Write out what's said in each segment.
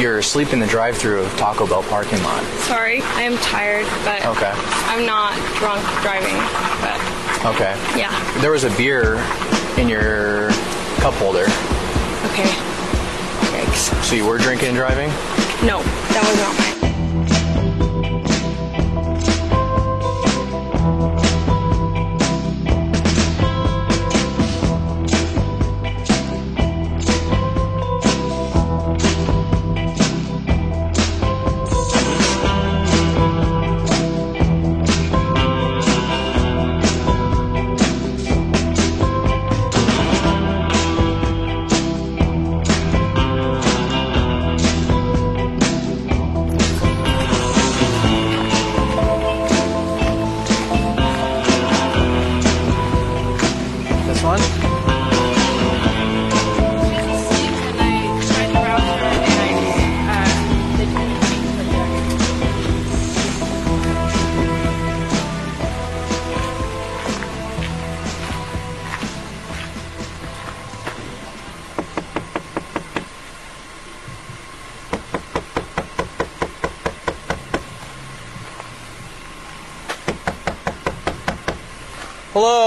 You're asleep in the drive-through of Taco Bell parking lot. Sorry, I am tired, but Okay. I'm not drunk driving. But Okay. yeah, There was a beer in your cup holder, okay. Yikes. so you were drinking and driving? No, that was not mine.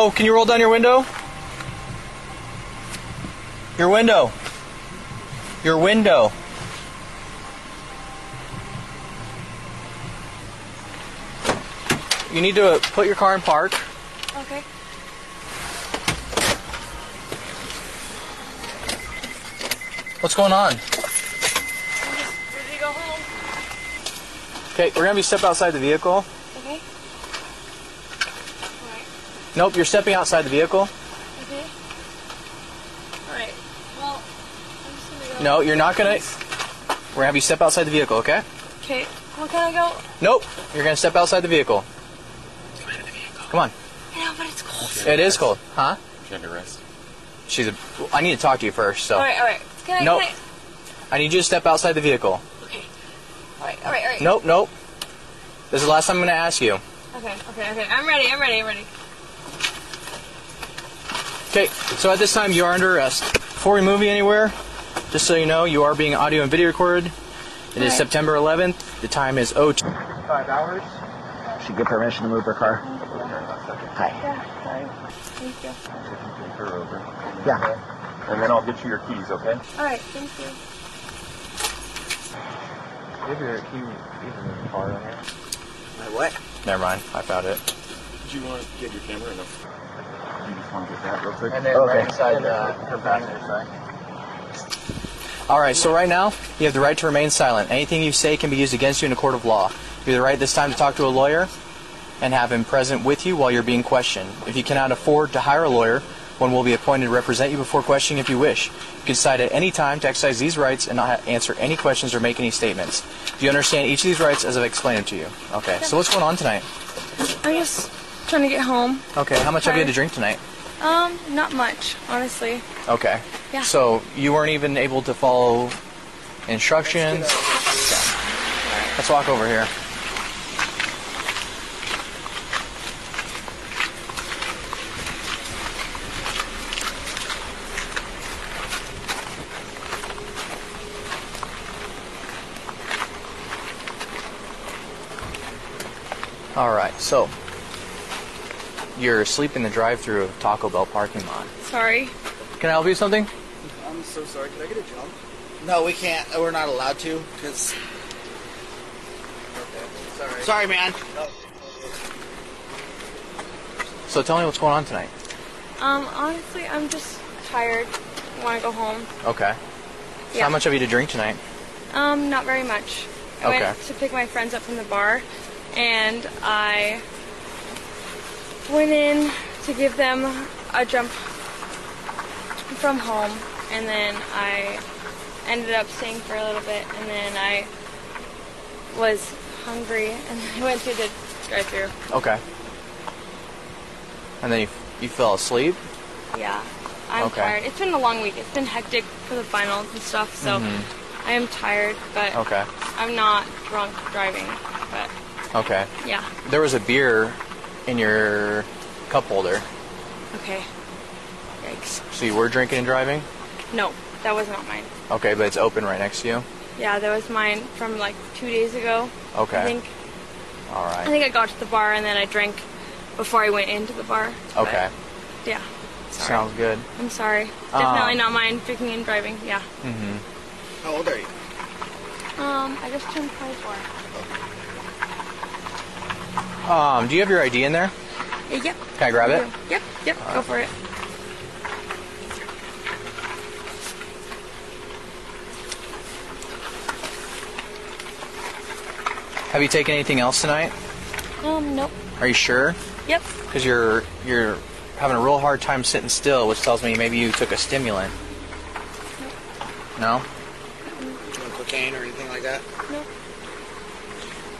Hello, can you roll down your window? Your window. Your window. You need to put your car in park. Okay. What's going on? Ready to go home. Okay, we're gonna be step outside the vehicle. Okay. Alright. Nope, you're stepping outside the vehicle. Mm-hmm. Okay. Alright. Well, I'm just gonna go. No, you're not gonna. We're gonna have you step outside the vehicle, okay? Okay. Well, can I go? Nope, you're gonna step outside the vehicle. Come on. Yeah, but it's cold. It is cold, huh? Gender rest. She's a. I need to talk to you first, so Alright, alright. Can I? Nope. Can I need you to step outside the vehicle. Okay. Alright, alright, alright. Nope, nope. This is the last time I'm gonna ask you. Okay, okay, okay. I'm ready, I'm ready, I'm ready. Okay, so at this time you are under arrest. Before we move you anywhere, just so you know, you are being audio and video recorded. It is Alright. September 11th. The time is 02. Five hours. She get permission to move her car? Hi. Yeah, sorry. Thank you. Her over. Yeah. And then I'll get you your keys, okay? Alright, thank you. Give you your key in the car in here. what? Never mind, I found it. Did you want to get your camera or no? You just want to get that real quick? then Okay. inside her passenger side. All right, so right now you have the right to remain silent. Anything you say can be used against you in a court of law. You have the right this time to talk to a lawyer and have him present with you while you're being questioned. If you cannot afford to hire a lawyer, one will be appointed to represent you before questioning if you wish. You can decide at any time to exercise these rights and not answer any questions or make any statements. Do you understand each of these rights as I've explained them to you? Okay, so what's going on tonight? I'm just trying to get home. Okay, how much have you had to drink tonight? Um, not much, honestly. Okay. Yeah. So you weren't even able to follow instructions? Okay. Let's walk over here. All right, so you're asleep in the drive-through of Taco Bell parking lot. Sorry. Can I help you with something? I'm so sorry. Can I get a jump? No, we can't. We're not allowed to because. Sorry. Sorry, man. So tell me what's going on tonight. Um, honestly, I'm just tired. Want to go home. Okay. So Yeah. how much have you to drink tonight? Um, not very much. I Okay. went to pick my friends up from the bar, and I went in to give them a jump from home, and then I ended up staying for a little bit, and then I was hungry, and I went through the drive-through. Okay. And then you, you fell asleep? Yeah, I'm Okay. tired. It's been a long week. It's been hectic for the finals and stuff, so I am tired, but Mm-hmm. Okay. I'm not drunk driving. But Okay. yeah, There was a beer in your cup holder. okay. Yikes. So you were drinking and driving? No, that was not mine. Okay, but it's open right next to you? Yeah, that was mine from like two days ago. Okay. I think All I think I got to the bar and then I drank before I went into the bar. but, Okay. yeah. Sorry. Sounds good. I'm sorry. Definitely Um, not mine. Drinking and driving. Yeah. Mm-hmm. How old are you? Um, I just turned 24. Um, do you have your ID in there? Yeah, yep. Can I grab it? Yep. Yep. Go for it. Have you taken anything else tonight? Um, nope. Are you sure? Yep. Because you're you're having a real hard time sitting still, which tells me maybe you took a stimulant. No? No cocaine or anything like that? Nope.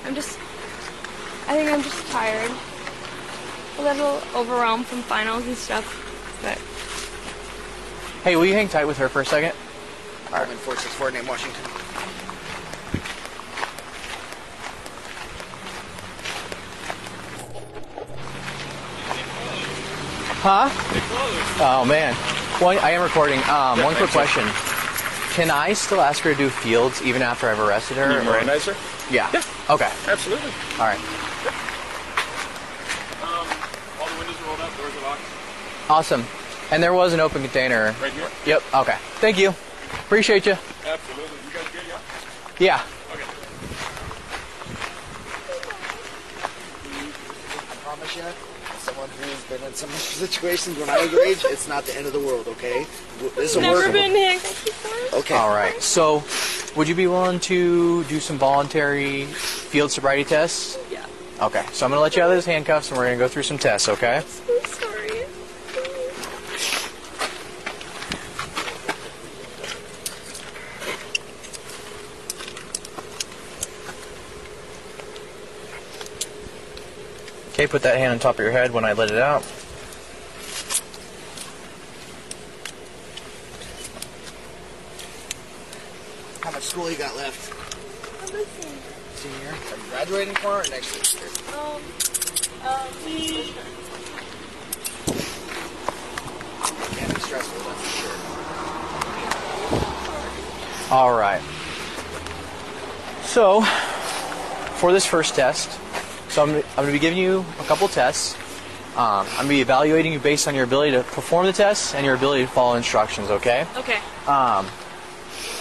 I'm just. I think I'm just tired. A little overwhelmed from finals and stuff. But Hey, will you hang tight with her for a second? I'm in 464 name Washington. Huh? Oh man. Well, I am recording. Um, one quick question. Can I still ask her to do fields even after I've arrested her? You Mirandizer? Yeah. Yeah. Okay. Absolutely. All right. Um, all the windows are rolled up, doors are locked. Awesome. And there was an open container. Right here? Yep. Okay. Thank you. Appreciate you. Absolutely. You guys good, yeah? Yeah. Okay. I promise you, as someone who's been in some situations when I was your age, it's not the end of the world, okay? This is a never workable. been handcuffed before. Okay. All right. So, would you be willing to do some voluntary field sobriety tests? Yeah. Okay. So I'm gonna let you out of those handcuffs, and we're gonna go through some tests. Okay? Okay. Put that hand on top of your head when I let it out. How much school you got left? Senior. Are you graduating for it or next year? Um, um, Can't be stressful, that's for sure. All right. So, for this first test, so I'm, I'm going to be giving you a couple tests. Um, I'm going to be evaluating you based on your ability to perform the tests and your ability to follow instructions. Okay? okay. Um,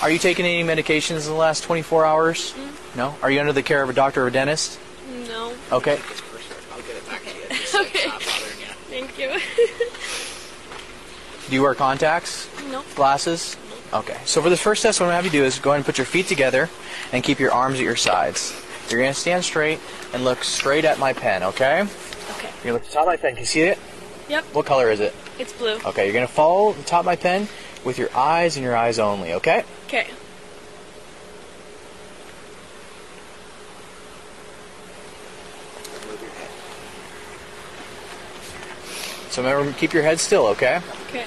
are you taking any medications in the last 24 hours? No. Are you under the care of a doctor or a dentist? No. Okay. It's personal. I'll get it back to you. Just not bothering you. Thank you. Do you wear contacts? No. Glasses? Okay. So for this first test, what I'm going to have you do is go ahead and put your feet together and keep your arms at your sides. You're going to stand straight and look straight at my pen, okay? Okay. You look at the top of my pen. Can you see it? Yep. What color is it? It's blue. Okay, you're going to follow the top of my pen with your eyes and your eyes only, okay? Okay. Move your head. So remember, keep your head still, okay? Okay.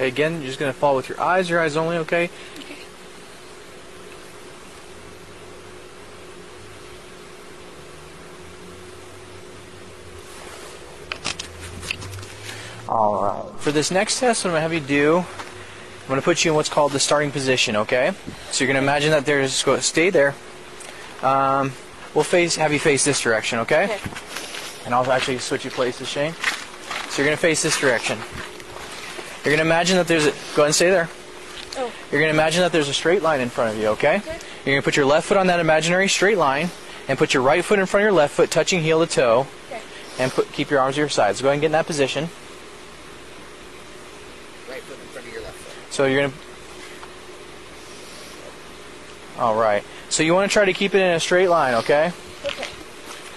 Okay, again, you're just going to fall with your eyes, your eyes only, okay? Okay. All right. For this next test, what I'm going to have you do, I'm going to put you in what's called the starting position, okay? So you're going to imagine that there's, go, stay there. Um, we'll face, have you face this direction, okay? Okay. And I'll actually switch you places, Shane. So you're going to face this direction. You're going to imagine that there's a, go ahead and stay there. Oh. You're going to imagine that there's a straight line in front of you, okay? Okay. You're going to put your left foot on that imaginary straight line and put your right foot in front of your left foot, touching heel to toe, Okay. and put, keep your arms to your sides. So Go ahead and get in that position. Right foot in front of your left foot. So you're going to. All right. So you want to try to keep it in a straight line, okay? Okay.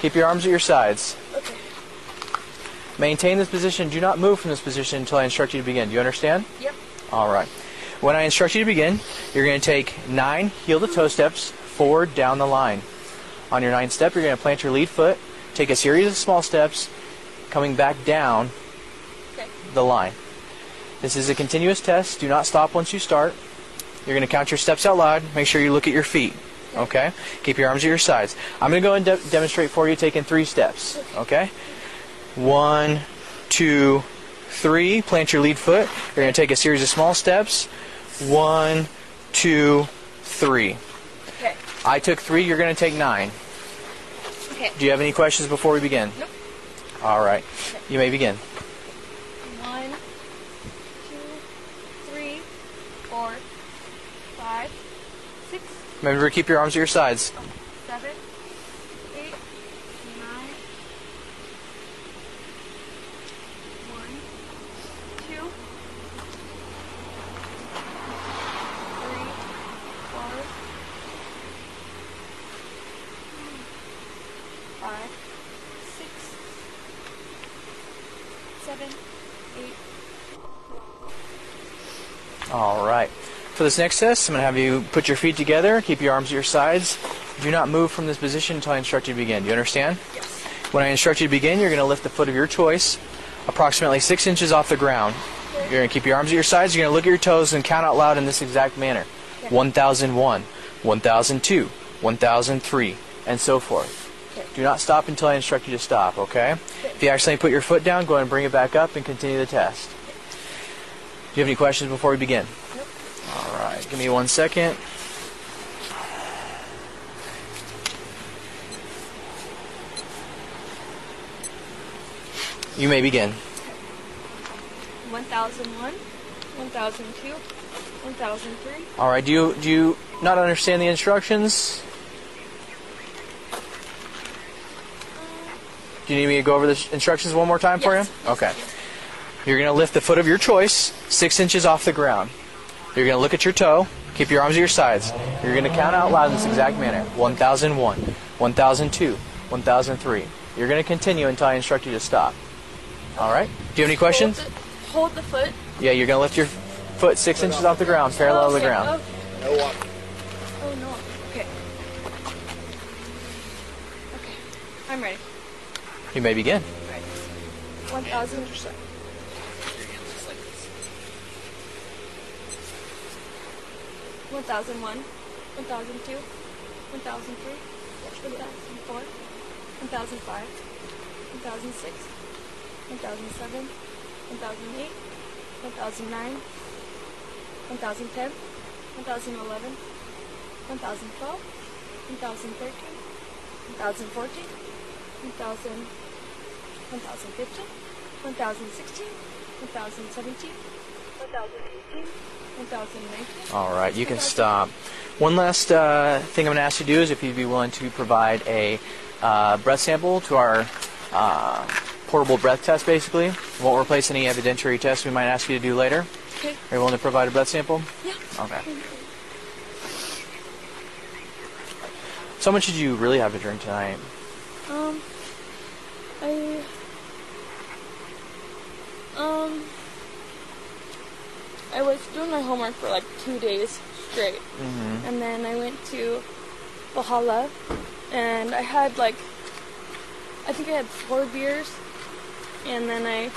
Keep your arms at your sides. Maintain this position. Do not move from this position until I instruct you to begin. Do you understand? Yep. All right. When I instruct you to begin, you're going to take nine heel to toe steps forward down the line. On your ninth step, you're going to plant your lead foot, take a series of small steps, coming back down Okay. the line. This is a continuous test. Do not stop once you start. You're going to count your steps out loud. Make sure you look at your feet. Okay? Keep your arms at your sides. I'm going to go and de- demonstrate for you taking three steps. Okay? One, two, three. Plant your lead foot. You're going to take a series of small steps. One, two, three. Okay. I took three. You're going to take nine. Okay. Do you have any questions before we begin? Nope. All right. You may begin. One, two, three, four, five, six, Remember to keep your arms at your sides. seven, eight, nine. One, two, three, four, five, six, seven, eight. All right. For this next test, I'm going to have you put your feet together, keep your arms at your sides. Do not move from this position until I instruct you to begin. Do you understand? Yes. When I instruct you to begin, you're going to lift the foot of your choice approximately six inches off the ground. You're going to keep your arms at your sides. You're going to look at your toes and count out loud in this exact manner 1001, 1002, 1003, and so forth. Do not stop until I instruct you to stop, okay? If you accidentally put your foot down, go ahead and bring it back up and continue the test. Do you have any questions before we begin? Nope. Give me one second. You may begin. 1001, 1002, 1003. All right, do you do you not understand the instructions? Do you need me to go over the instructions one more time for you? Okay. You're going to lift the foot of your choice six inches off the ground. You're going to look at your toe. Keep your arms at your sides. You're going to count out loud in this exact manner 1001, 1002, 1003. You're going to continue until I instruct you to stop. All right? Do you have any questions? Hold the, hold the foot. Yeah, you're going to lift your foot six inches off the ground, parallel to the ground. Oh, No walk. oh no. Okay. Okay. I'm ready. You may begin. 1000. One thousand 1001, 1002, 1003, 1004, 1005, 1006, 1007, 1008, 1009, 1010, 1011, 1012, 1013, 1014, 1000, 1015, 1016, 1017, 1018, all right, you can stop. One last uh, thing I'm going to ask you to do is if you'd be willing to provide a uh, breath sample to our uh, portable breath test, basically. Won't replace any evidentiary tests we might ask you to do later. Okay. Are you willing to provide a breath sample? Yeah. Okay. So how much did you really have to drink tonight? Um, I, um, I was doing my homework for like two days straight, Mm-hmm. and then I went to Valhalla, and I had like, I think I had four beers, and then I,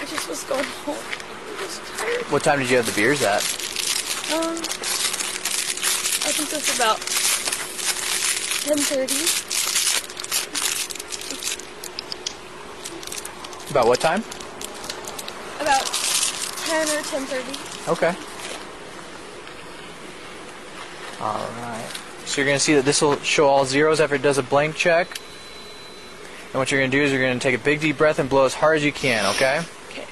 I just was going home. I was tired. What time did you have the beers at? Um, I think it was about 10:30. About what time? About 10 or 10:30. Okay. All right. So you're going to see that this will show all zeros after it does a blank check. And what you're going to do is you're going to take a big deep breath and blow as hard as you can, okay? Okay.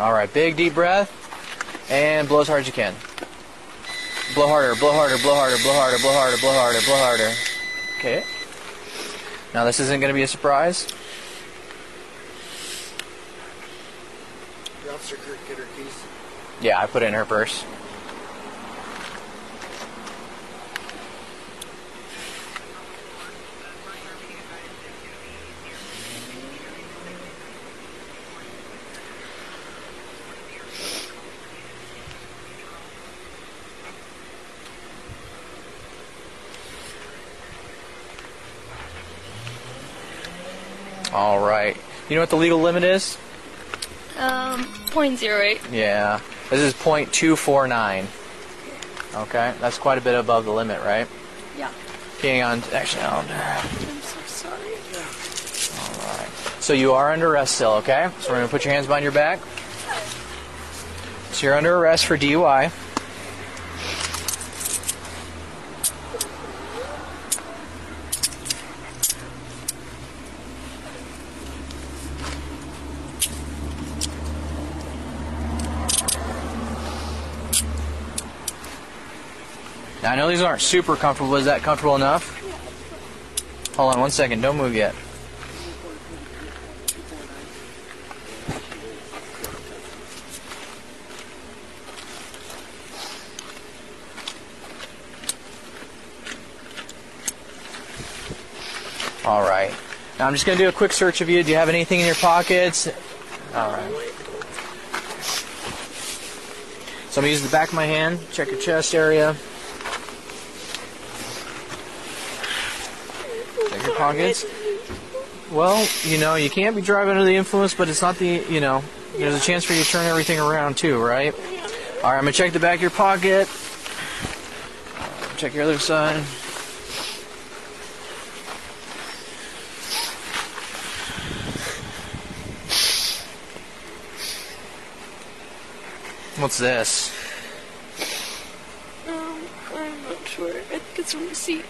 All right, big deep breath and blow as hard as you can. Blow harder, blow harder, blow harder, blow harder, blow harder, blow harder, blow harder. Okay. Now this isn't going to be a surprise. Officer get her keys? Yeah, I put it in her purse. All right. You know what the legal limit is? Um, 0.08. Yeah. This is .249. Okay, that's quite a bit above the limit, right? Yeah. Hang on, actually, I'll, I'm so sorry. all right. So you are under arrest still, okay? So we're gonna put your hands behind your back. So you're under arrest for DUI. These aren't super comfortable. Is that comfortable enough? Hold on one second. Don't move yet. All right. Now I'm just going to do a quick search of you. Do you have anything in your pockets? All right. So I'm going to use the back of my hand. Check your chest area. Check your pockets. Well, you know, you can't be driving under the influence, but it's not the, you know, there's a chance for you to turn everything around too, right? All right, I'm gonna check the back of your pocket. Check your other side. What's this? Um, I'm not sure. I think it's from the receipt.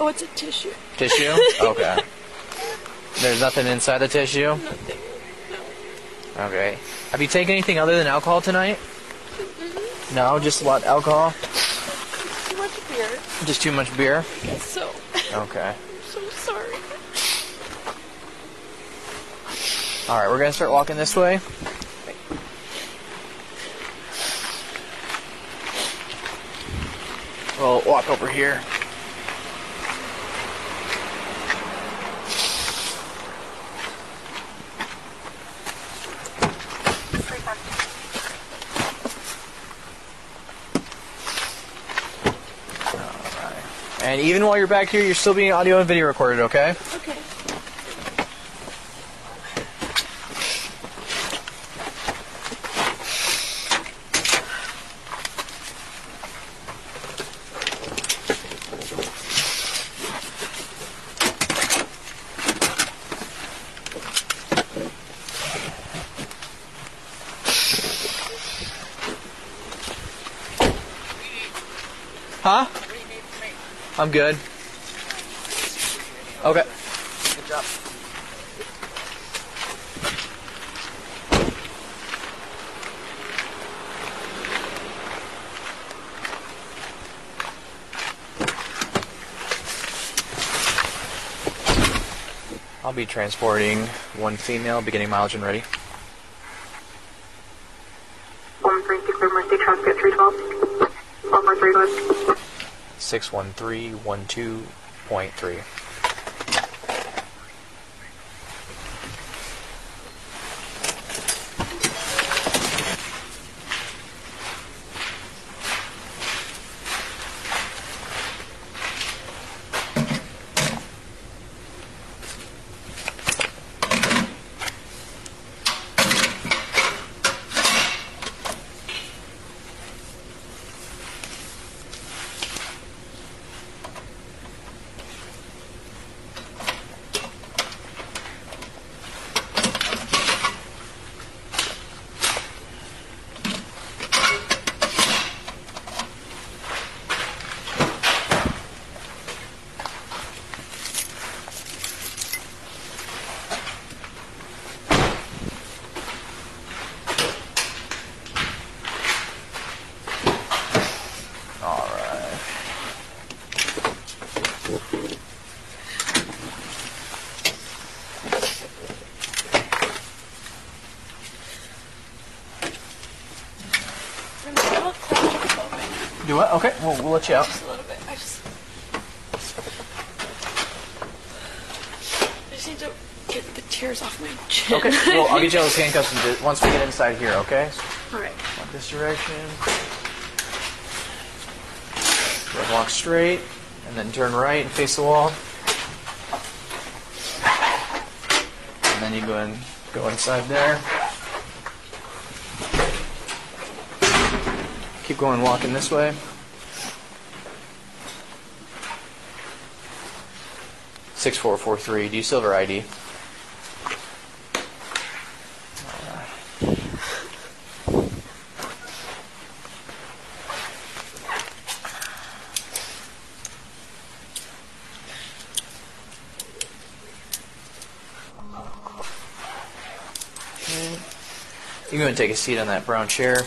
Oh, it's a tissue. Tissue? Okay. There's nothing inside the tissue? Nothing. No. Okay. Have you taken anything other than alcohol tonight? Mm-hmm. No, just what? Alcohol? Too much beer. Just too much beer? Guess so. Okay. I'm so sorry. Alright, we're gonna start walking this way. We'll walk over here. And even while you're back here, you're still being audio and video recorded, okay? Okay. Huh? I'm good. Okay. Good job. I'll be transporting one female, beginning mileage and ready. One three six seven Mercy Transcript three twelve. One four three one. 61312.3. what? Okay, we'll, we'll let you out. just a little bit. I just. I just need to get the tears off my chin. Okay, well, I'll get you all those handcuffs ju- once we get inside here, okay? All right. Walk this direction. Walk straight, and then turn right and face the wall. And then you go in, go inside there. Keep going, walking this way. Six four four three. Do you still have your ID? You can go and take a seat on that brown chair.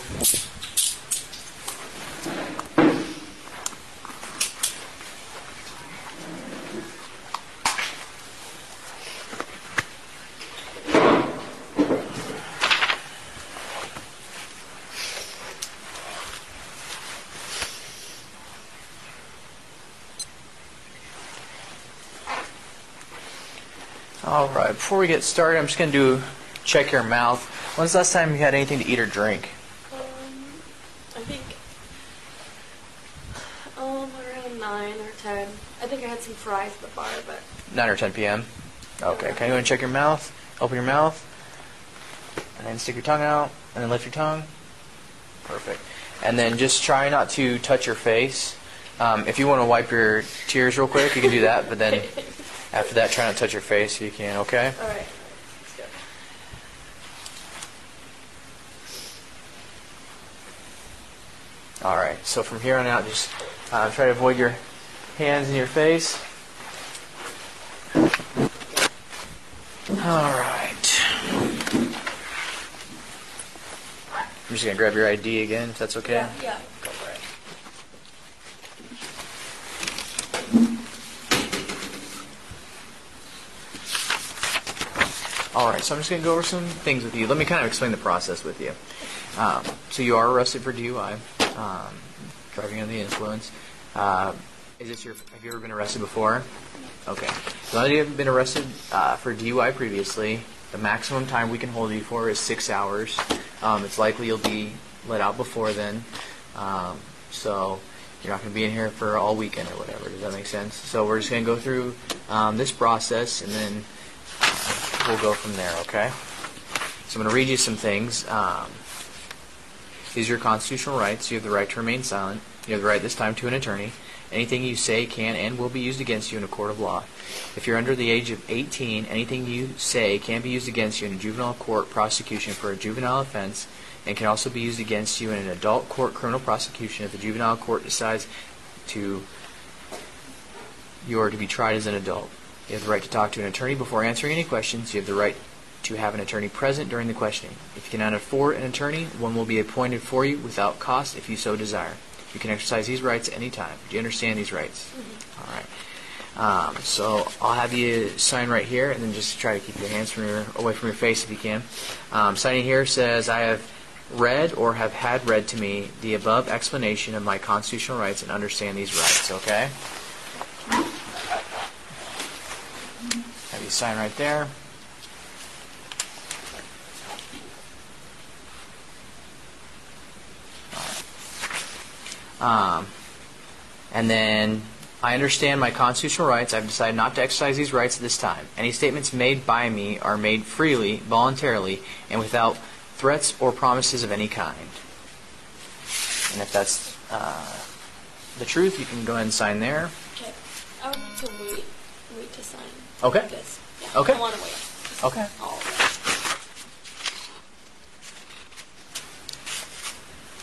All right, before we get started, I'm just going to do check your mouth. When's the last time you had anything to eat or drink? Um, I think. Um, around nine or ten. I think I had some fries at the bar, but 9 or 10 p.m. Okay, can you go and check your mouth? Open your mouth, and then stick your tongue out, and then lift your tongue. Perfect. And then just try not to touch your face. Um, if you want to wipe your tears real quick, you can do that, but then after that, try not to touch your face if you can, okay? all right. Let's go. All right, so from here on out, just uh, try to avoid your hands in your face. All right. I'm just gonna grab your ID again, if that's okay. Yeah, yeah. Go for it. All right, so I'm just gonna go over some things with you. Let me kind of explain the process with you. Um, so you are arrested for DUI, um, driving under the influence. Uh, is this your? Have you ever been arrested before? Okay. So now you haven't been arrested uh, for DUI previously, the maximum time we can hold you for is six hours. Um, it's likely you'll be let out before then. Um, so you're not going to be in here for all weekend or whatever. Does that make sense? So we're just going to go through um, this process and then we'll go from there, okay? So I'm going to read you some things. Um, these are your constitutional rights. You have the right to remain silent. You have the right this time to an attorney. Anything you say can and will be used against you in a court of law. If you're under the age of 18, anything you say can be used against you in a juvenile court prosecution for a juvenile offense and can also be used against you in an adult court criminal prosecution if the juvenile court decides to you are to be tried as an adult. You have the right to talk to an attorney before answering any questions. You have the right to have an attorney present during the questioning. If you cannot afford an attorney, one will be appointed for you without cost if you so desire. You can exercise these rights any time. Do you understand these rights? All right. Um, so I'll have you sign right here, and then just try to keep your hands from your, away from your face if you can. Um, signing here says, "I have read or have had read to me the above explanation of my constitutional rights and understand these rights." Okay. Have you sign right there. Um, and then I understand my constitutional rights. I've decided not to exercise these rights at this time. Any statements made by me are made freely, voluntarily, and without threats or promises of any kind. And if that's uh, the truth, you can go ahead and sign there. Okay. I would like to wait, wait to sign. Okay. This. Yeah, Okay. I want to wait. Okay.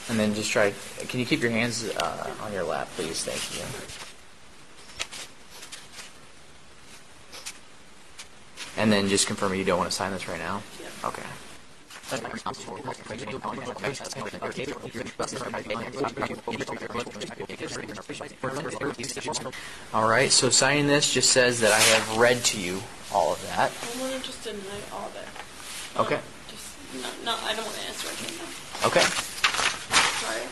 And then just try. Can you keep your hands uh, on your lap, please? Thank you. And then just confirm you don't want to sign this right now. Okay. All right. So signing this just says that I have read to you all of that. I want to just deny all of it. Okay. Just no, no. I don't want to answer anything. now. Okay. Sorry.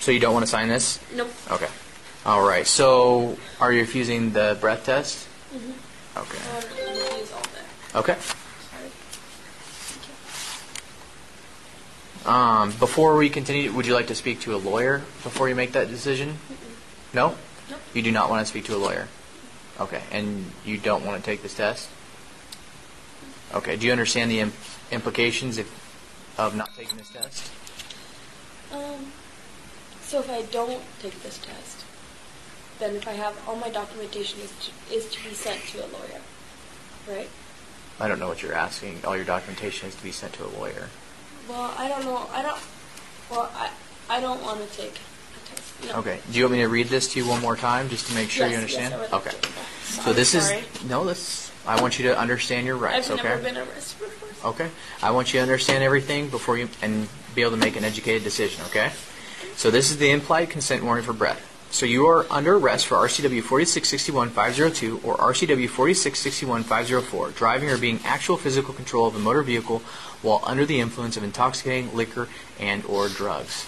So you don't want to sign this? Nope. Okay. All right. So are you refusing the breath test? Mm-hmm. Okay. To use all that. Okay. Sorry. Um, before we continue, would you like to speak to a lawyer before you make that decision? No? Nope. You do not want to speak to a lawyer? Okay. And you don't want to take this test? Okay. Do you understand the im- implications if, of not taking this test? Um, so if I don't take this test, then if I have all my documentation is to, is to be sent to a lawyer, right? I don't know what you're asking. All your documentation is to be sent to a lawyer. Well, I don't know. I don't. Well, I I don't want to take a test. No. Okay. Do you want me to read this to you one more time just to make sure Yes, you understand? Yes, I would like okay. So I'm this sorry. is no, this I want you to understand your rights, I've okay? never been arrested before. Okay. I want you to understand everything before you and be able to make an educated decision, okay? So this is the implied consent warning for breath. So you are under arrest for RCW 4661502 or RCW 4661504, driving or being actual physical control of a motor vehicle while under the influence of intoxicating liquor and or drugs.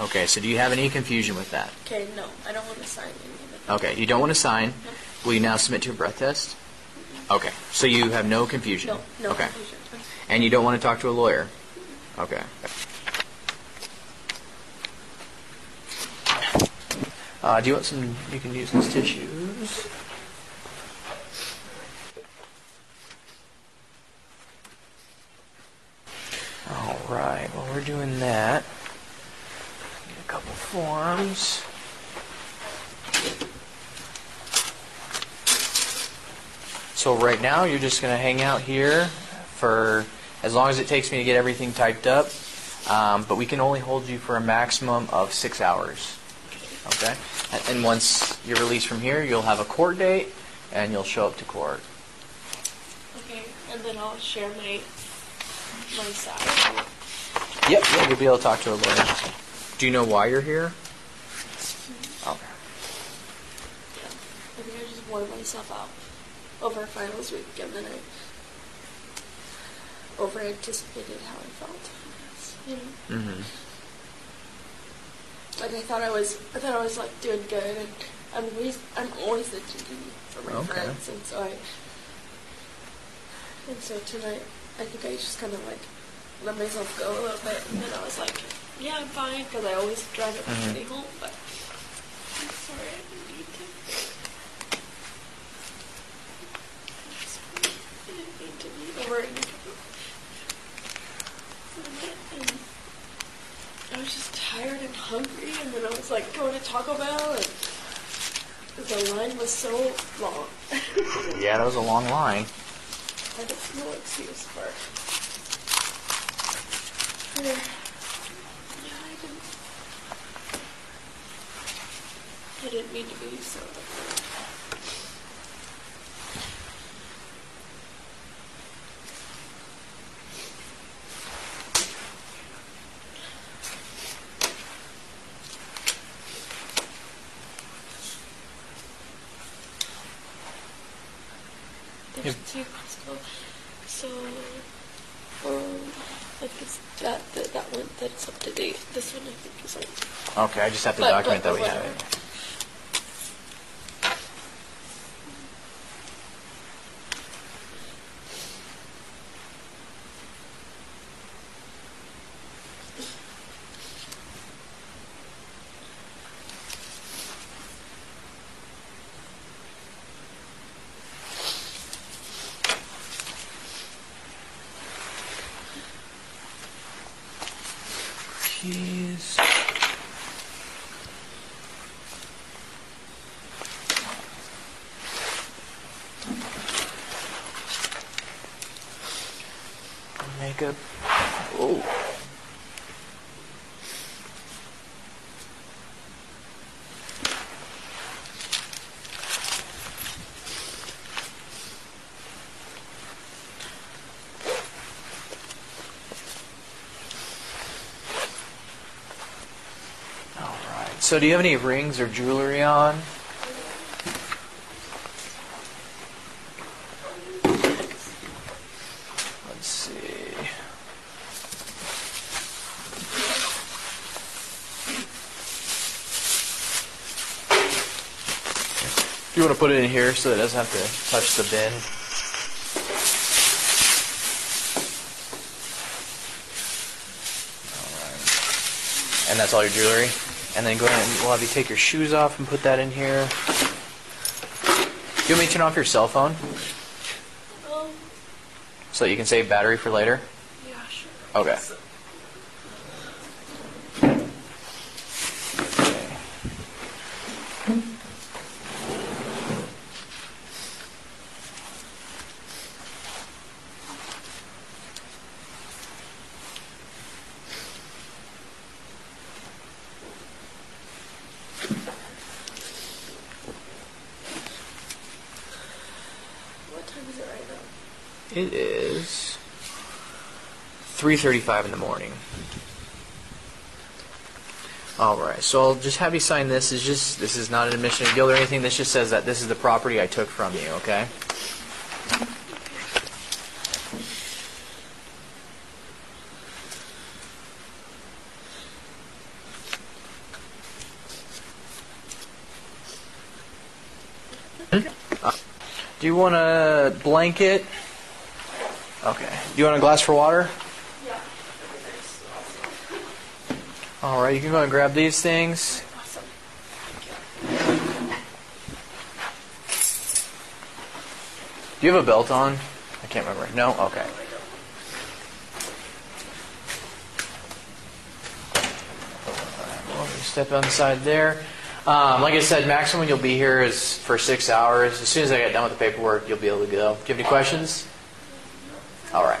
Okay, so do you have any confusion with that? Okay, no, I don't want to sign any of it. Okay, you don't want to sign. Will you now submit to a breath test? Okay, so you have no confusion. No, no Okay, confusion. and you don't want to talk to a lawyer. Okay. Uh, do you want some? You can use these tissues. All right. Well, we're doing that. Get a couple forms. So right now, you're just going to hang out here for as long as it takes me to get everything typed up. Um, but we can only hold you for a maximum of six hours. Okay? And, and once you're released from here, you'll have a court date, and you'll show up to court. Okay, and then I'll share my my side. Yep, yeah, you'll be able to talk to a lawyer. Do you know why you're here? Okay. Yeah, I think I just wore myself out over finals week, and then I over anticipated how I felt. You know, Mm-hmm. Like I thought I was, I thought I was like doing good, and I'm always, I'm always the DD for my Okay. friends, and so I, and so tonight, I think I just kind of like let myself go a little bit, and then I was like, yeah, I'm fine, because I always drive it Mhm. pretty home, but I'm sorry, I didn't need to. I didn't need to be over it. And I was just tired and hungry, and then I was like going to Taco Bell, and the line was so long. Yeah, that was a long line. I have no excuse for it. Yeah, I didn't. I didn't mean to be so. There's two so so um like it's that that that one that's up to date. This one I think is old. Okay, I just have to But- document but that we have it. So, do you have any rings or jewelry on? Let's see. Do you want to put it in here so it doesn't have to touch the bin? All right. And that's all your jewelry? And then go ahead and we'll have you take your shoes off and put that in here. Do you want me to turn off your cell phone Um, so that you can save battery for later? yeah, sure. Okay. What time is it right now? It is 3:35 in the morning. All right, so I'll just have you sign this. Is just this is not an admission of guilt or anything. This just says that this is the property I took from you. Okay. Uh, Do you want a blanket? Okay. Do you want a glass for water? Yeah. All right, you can go and grab these things. Awesome. Do you have a belt on? I can't remember. No? Okay. Step on the side there. Um, like I said, maximum you'll be here is for six hours. As soon as I get done with the paperwork, you'll be able to go. Do you have any questions? All right.